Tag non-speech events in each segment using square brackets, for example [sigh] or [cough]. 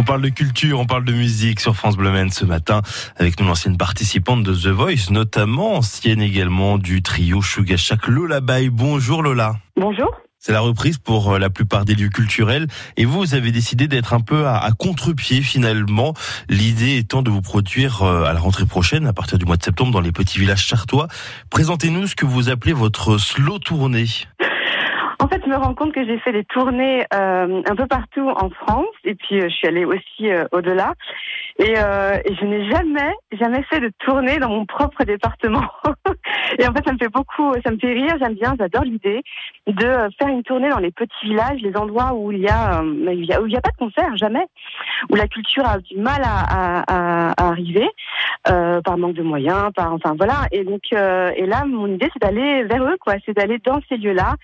On parle de culture, on parle de musique sur France Bleu ce matin avec nous l'ancienne participante de The Voice, notamment ancienne également du trio Sugar Shack Lola Bay. Bonjour Lola. Bonjour. C'est la reprise pour euh, la plupart des lieux culturels et vous, vous avez décidé d'être un peu à, à contre-pied finalement. L'idée étant de vous produire euh, à la rentrée prochaine, à partir du mois de septembre, dans les petits villages chartois. Présentez-nous ce que vous appelez votre slow tournée. En fait, je me rends compte que j'ai fait des tournées euh, un peu partout en France et puis euh, je suis allée aussi euh, au-delà. Et, euh, et je n'ai jamais, jamais fait de tournée dans mon propre département. [laughs] et en fait, ça me fait beaucoup, ça me fait rire. J'aime bien, j'adore l'idée de faire une tournée dans les petits villages, les endroits où il y a, où il n'y a pas de concert, jamais, où la culture a du mal à, à, à, arriver par manque de moyens, par enfin voilà. Et donc, et là, mon idée, c'est d'aller vers eux, quoi. C'est d'aller dans ces lieux-là.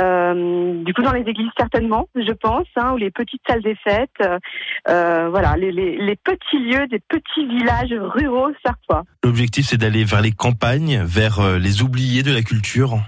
Euh, du coup, dans les églises certainement, je pense, hein, ou les petites salles des fêtes, euh, voilà, les, les, les, petits lieux des petits villages ruraux sartois. L'objectif, c'est d'aller vers les campagnes, vers euh, les oubliés de la culture.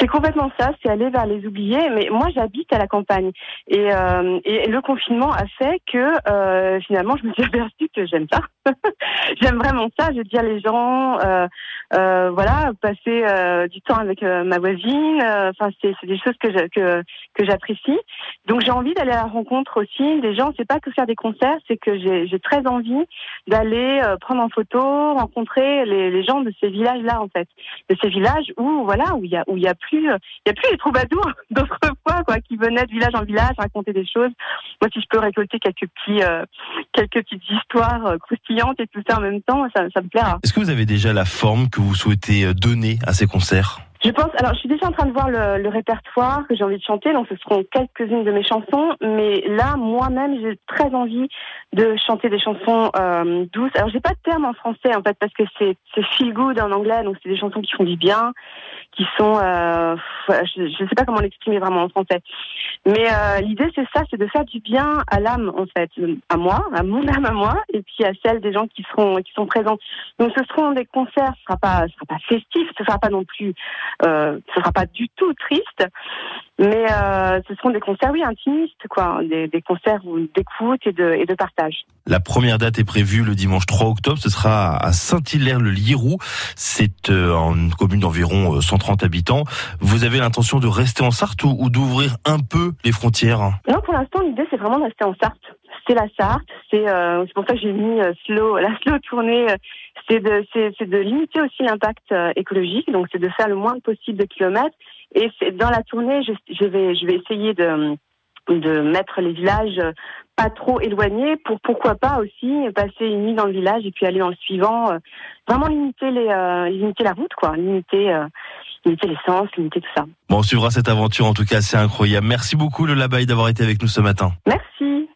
C'est complètement ça, c'est aller vers les oubliés. Mais moi, j'habite à la campagne et, euh, et le confinement a fait que euh, finalement, je me suis aperçue que j'aime ça. [laughs] j'aime vraiment ça. Je veux dire, les gens, euh, euh, voilà, passer euh, du temps avec euh, ma voisine. Enfin, c'est des choses que je, que que j'apprécie. Donc, j'ai envie d'aller à la rencontre aussi des gens. C'est pas que faire des concerts, c'est que j'ai très envie d'aller prendre en photo, rencontrer les, les gens de ces villages-là, en fait, de ces villages où voilà, où il y a où il y a plus il y a plus les troubadours [laughs] d'autrefois quoi qui venaient de village en village raconter des choses. Moi si je peux récolter quelques petits euh, quelques petites histoires euh, croustillantes et tout ça en même temps, ça, ça me plaira. Est-ce que vous avez déjà la forme que vous souhaitez euh, donner à ces concerts? Je pense, alors je suis déjà en train de voir le, le répertoire que j'ai envie de chanter, donc ce seront quelques-unes de mes chansons, mais là, moi-même, j'ai très envie de chanter des chansons euh, douces. Alors j'ai pas de terme en français en fait parce que c'est feel good en anglais, donc c'est des chansons qui font du bien, qui sont, euh, je, je sais pas comment l'exprimer vraiment en français, mais euh, l'idée c'est ça, c'est de faire du bien à l'âme en fait, à moi, à mon âme à moi, et puis à celle des gens qui seront qui sont présents. Donc ce seront des concerts, ce sera pas, ce sera pas festif, ce sera pas non plus euh, ce sera pas du tout triste, mais euh, ce seront des concerts, oui, intimistes, quoi, des, des concerts d'écoute et de, et de partage. La première date est prévue le dimanche 3 octobre. Ce sera à Saint-Hilaire-le-Lirou. C'est euh, une commune d'environ 130 habitants. Vous avez l'intention de rester en Sarthe ou, ou d'ouvrir un peu les frontières? Non, pour l'instant, l'idée c'est vraiment de rester en Sarthe. C'est la Sarthe. C'est euh, pour ça que j'ai mis euh, slow, la slow tournée c'est de, c'est, de limiter aussi l'impact euh, écologique, donc c'est de faire le moins possible de kilomètres. Et dans la tournée, je, je, vais, je vais essayer de, de mettre les villages pas trop éloignés pour pourquoi pas aussi passer une nuit dans le village et puis aller dans le suivant. Euh, vraiment limiter les, euh, limiter la route, quoi, limiter, euh, limiter l'essence, limiter tout ça. Bon, on suivra cette aventure en tout cas, c'est incroyable. Merci beaucoup le Labaye d'avoir été avec nous ce matin. Merci.